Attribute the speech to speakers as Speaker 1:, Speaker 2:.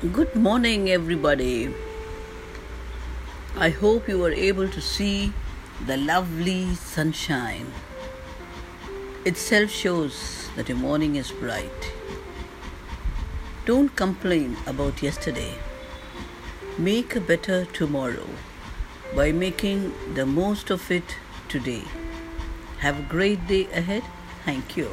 Speaker 1: Good morning, everybody. I hope you are able to see the lovely sunshine. Itself shows that your morning is bright. Don't complain about yesterday. Make a better tomorrow by making the most of it today. Have a great day ahead. Thank you.